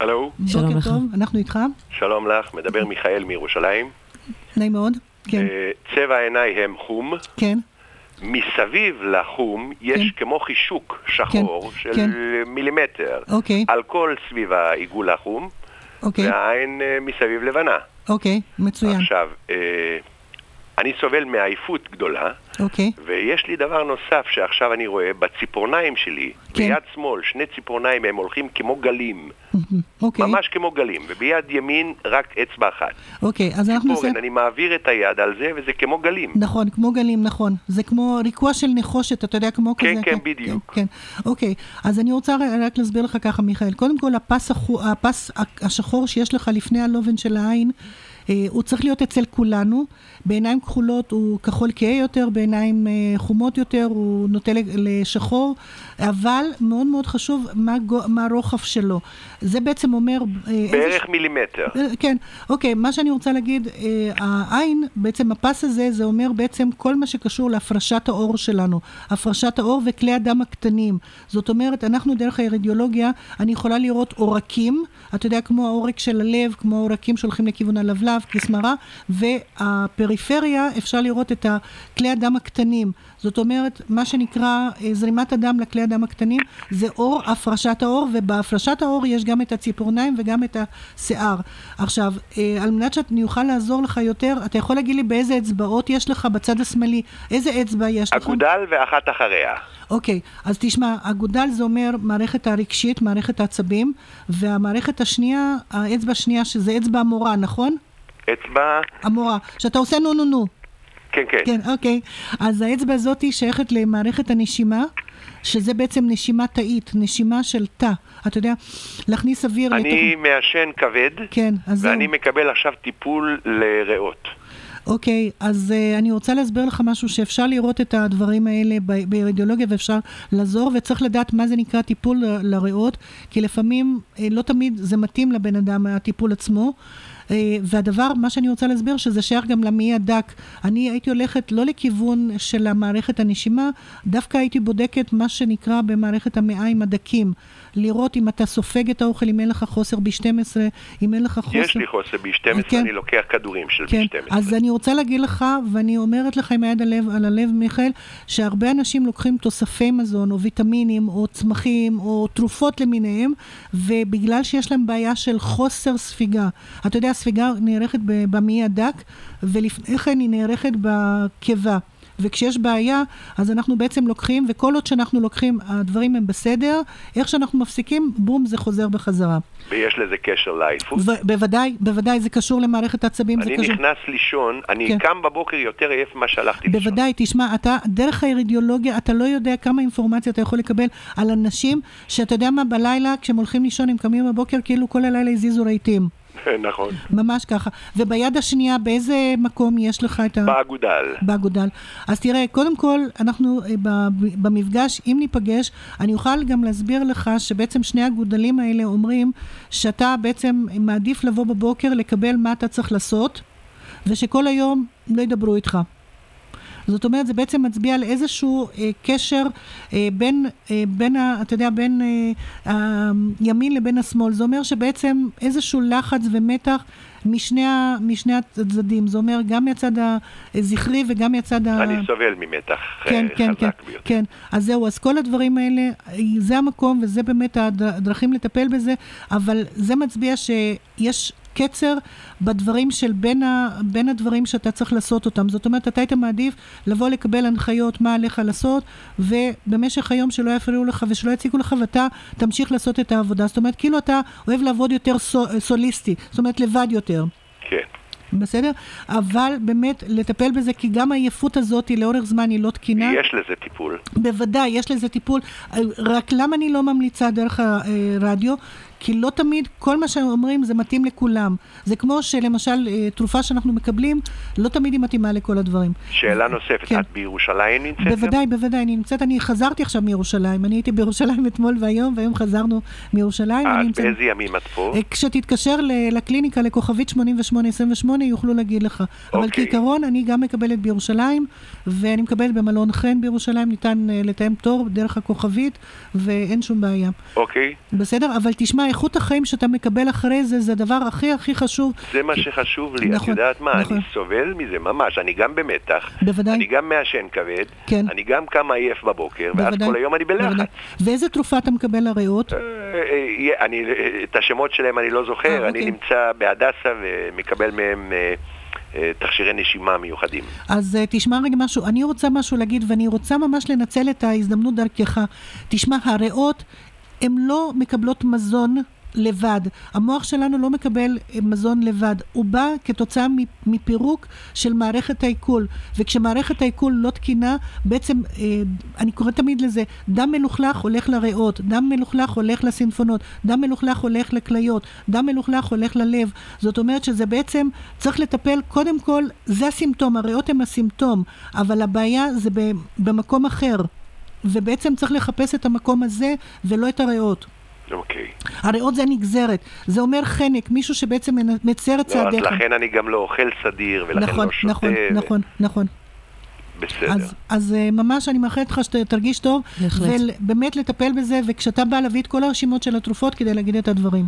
הלו, שלום לך. טוב, אנחנו איתך. שלום לך, מדבר מיכאל מירושלים. נעים מאוד. כן, אה, צבע העיניי הם חום, כן, מסביב לחום יש כן. כמו חישוק שחור של כן. מילימטר. אוקיי, על כל סביב העיגול החום, אוקיי, והעין אה, מסביב לבנה. אוקיי, מצוין. עכשיו, אה, אני סובל מעייפות גדולה, אוקיי, ויש לי דבר נוסף שעכשיו אני רואה, בציפורניים שלי, כן. ביד שמאל, שני ציפורניים הם הולכים כמו גלים, אוקיי, ממש כמו גלים, וביד ימין רק אצבע אחת. אוקיי, אז אנחנו נעשה... ציפורן, אני מעביר את היד על זה, וזה כמו גלים. נכון, כמו גלים, נכון. זה כמו ריקוע של נחושת, אתה יודע, כמו כן, כזה. כן, בדיוק. כן, כן. אוקיי, אז אני רוצה רק להסביר לך ככה, מיכאל. קודם כל, הפס, החו, הפס השחור שיש לך לפני הלובן של העין, הוא צריך להיות אצל כולנו. בעיניים כחולות הוא כחול כהה יותר, בעיניים אה, חומות יותר הוא נוטה לשחור, אבל מאוד מאוד חשוב מה, גו- מה הרוחב שלו. זה בעצם אומר... אה, איזה בערך מילימטר. אה, כן, אוקיי, מה שאני רוצה להגיד, אה, העין, בעצם הפס הזה, זה אומר בעצם כל מה שקשור להפרשת האור שלנו, הפרשת האור וכלי הדם הקטנים. זאת אומרת, אנחנו דרך האירדיולוגיה, אני יכולה לראות עורקים, אתה יודע, כמו העורק של הלב, כמו עורקים שהולכים לכיוון הלבלב, כסמרה, והפריפריה, אפשר לראות את כלי הדם הקטנים. זאת אומרת, מה שנקרא אה, זרימת הדם לכלי הדם הקטנים, זה אור, הפרשת האור, ובהפרשת האור יש גם את הציפורניים וגם את השיער. עכשיו, אה, על מנת שאני אוכל לעזור לך יותר, אתה יכול להגיד לי באיזה אצבעות יש לך בצד השמאלי? איזה אצבע יש לך? אגודל ואחת אחריה. אוקיי, אז תשמע, אגודל זה אומר מערכת הרגשית, מערכת העצבים, והמערכת השנייה, האצבע השנייה, שזה אצבע המורה, נכון? אצבע, המורה, שאתה עושה נו נו נו. כן, כן. כן, אוקיי. אז האצבע הזאת היא שייכת למערכת הנשימה, שזה בעצם נשימה תאית, נשימה של תא. אתה יודע, להכניס אוויר אני מעשן כבד, כן, אז זהו. ואני מקבל עכשיו טיפול לריאות. אוקיי, אז uh, אני רוצה להסביר לך משהו שאפשר לראות את הדברים האלה ב- באירדיולוגיה ואפשר לעזור, וצריך לדעת מה זה נקרא טיפול ל- לריאות, כי לפעמים, uh, לא תמיד זה מתאים לבן אדם, הטיפול עצמו. Uh, והדבר, מה שאני רוצה להסביר, שזה שייך גם למעי הדק. אני הייתי הולכת לא לכיוון של המערכת הנשימה, דווקא הייתי בודקת מה שנקרא במערכת המעיים הדקים. לראות אם אתה סופג את האוכל, אם אין לך חוסר ב-12, אם אין לך חוסר... יש לי חוסר ב-12, כן. אני לוקח כדורים של כן, ב-12. אז אני רוצה להגיד לך, ואני אומרת לך עם היד הלב, על הלב, מיכאל, שהרבה אנשים לוקחים תוספי מזון, או ויטמינים, או צמחים, או תרופות למיניהם, ובגלל שיש להם בעיה של חוסר ספיגה. אתה יודע, הספיגה נערכת במעי הדק, ולפני כן היא נערכת בקיבה. וכשיש בעיה, אז אנחנו בעצם לוקחים, וכל עוד שאנחנו לוקחים, הדברים הם בסדר, איך שאנחנו מפסיקים, בום, זה חוזר בחזרה. ויש לזה קשר לעייפות. ו- בוודאי, בוודאי, זה קשור למערכת העצבים, אני קשור... נכנס לישון, אני כן. קם בבוקר יותר עייף ממה שהלכתי לישון. בוודאי, תשמע, אתה, דרך האירדיולוגיה, אתה לא יודע כמה אינפורמציה אתה יכול לקבל על אנשים, שאתה יודע מה, בלילה, כשהם הולכים לישון, הם קמים בבוקר, כאילו כל הלילה הזיזו רהיטים. נכון. ממש ככה. וביד השנייה, באיזה מקום יש לך את ה... באגודל. באגודל. אז תראה, קודם כל, אנחנו אה, במפגש, אם ניפגש, אני אוכל גם להסביר לך שבעצם שני הגודלים האלה אומרים שאתה בעצם מעדיף לבוא בבוקר, לקבל מה אתה צריך לעשות, ושכל היום לא ידברו איתך. זאת אומרת, זה בעצם מצביע על איזשהו אה, קשר אה, בין, אה, בין ה, אתה יודע, בין אה, הימין לבין השמאל. זה אומר שבעצם איזשהו לחץ ומתח משני, ה, משני הצדדים. זה אומר גם מהצד הזכרי וגם מהצד ה... אני סובל ממתח כן, אה, כן, חזק כן, ביותר. כן. אז זהו, אז כל הדברים האלה, זה המקום וזה באמת הד- הדרכים לטפל בזה, אבל זה מצביע שיש קצר בדברים של בין, ה, בין הדברים שאתה צריך לעשות אותם. זאת אומרת, אתה היית מעדיף לבוא לקבל הנחיות מה עליך לעשות, ובמשך היום שלא יפריעו לך ושלא יציקו לך, ואתה תמשיך לעשות את העבודה. זאת אומרת, כאילו אתה אוהב לעבוד יותר סו, סוליסטי, זאת אומרת, לבד יותר. כן. בסדר? אבל באמת לטפל בזה, כי גם העייפות הזאת היא לאורך זמן היא לא תקינה. יש לזה טיפול. בוודאי, יש לזה טיפול. רק למה אני לא ממליצה דרך הרדיו? כי לא תמיד כל מה שאומרים זה מתאים לכולם. זה כמו שלמשל אה, תרופה שאנחנו מקבלים, לא תמיד היא מתאימה לכל הדברים. שאלה נוספת, כן. את בירושלים נמצאת? בוודאי, בוודאי, אני נמצאת, אני חזרתי עכשיו מירושלים, אני הייתי בירושלים אתמול והיום, והיום חזרנו מירושלים. אה, נמצאת- באיזה ימים את פה? אה, כשתתקשר לקליניקה לכוכבית 8828 יוכלו להגיד לך. אבל אוקיי. כעיקרון אני גם מקבלת בירושלים, ואני מקבלת במלון חן בירושלים, ניתן אה, לתאם תור דרך הכוכבית, ואין שום בעיה. אוקיי. בסדר? אבל תשמע, האיכות החיים שאתה מקבל אחרי זה, זה הדבר הכי הכי חשוב. זה מה שחשוב לי, נכון, את יודעת מה, נכון. אני סובל מזה ממש, אני גם במתח, בוודאי. אני גם מעשן כבד, כן. אני גם קם עייף בבוקר, ואז כל היום אני בלחץ. בוודאי. ואיזה תרופה אתה מקבל לריאות? אה, אה, אני, אה, את השמות שלהם אני לא זוכר, אני אוקיי. נמצא בהדסה ומקבל מהם תכשירי נשימה מיוחדים. אז uh, תשמע רגע משהו, אני רוצה משהו להגיד, ואני רוצה ממש לנצל את ההזדמנות דרכך. תשמע, הריאות, הן לא מקבלות מזון לבד. המוח שלנו לא מקבל אה, מזון לבד. הוא בא כתוצאה מפירוק של מערכת העיכול. וכשמערכת העיכול לא תקינה, בעצם, אה, אני קוראת תמיד לזה, דם מלוכלך הולך לריאות, דם מלוכלך הולך לסינפונות, דם מלוכלך הולך לכליות, דם מלוכלך הולך ללב. זאת אומרת שזה בעצם, צריך לטפל, קודם כל, זה הסימפטום, הריאות הם הסימפטום, אבל הבעיה זה במקום אחר. ובעצם צריך לחפש את המקום הזה ולא את הריאות. אוקיי. הריאות זה נגזרת, זה אומר חנק, מישהו שבעצם מצר את לא, אז צעדיך. לכן אני גם לא אוכל סדיר, ולכן נכון, לא שותה. נכון, ו- נכון, נכון. בסדר. אז, אז אה, ממש אני מאחלת לך שתרגיש טוב, בהחלט. ובאמת לטפל בזה, וכשאתה בא להביא את כל הרשימות של התרופות כדי להגיד את הדברים.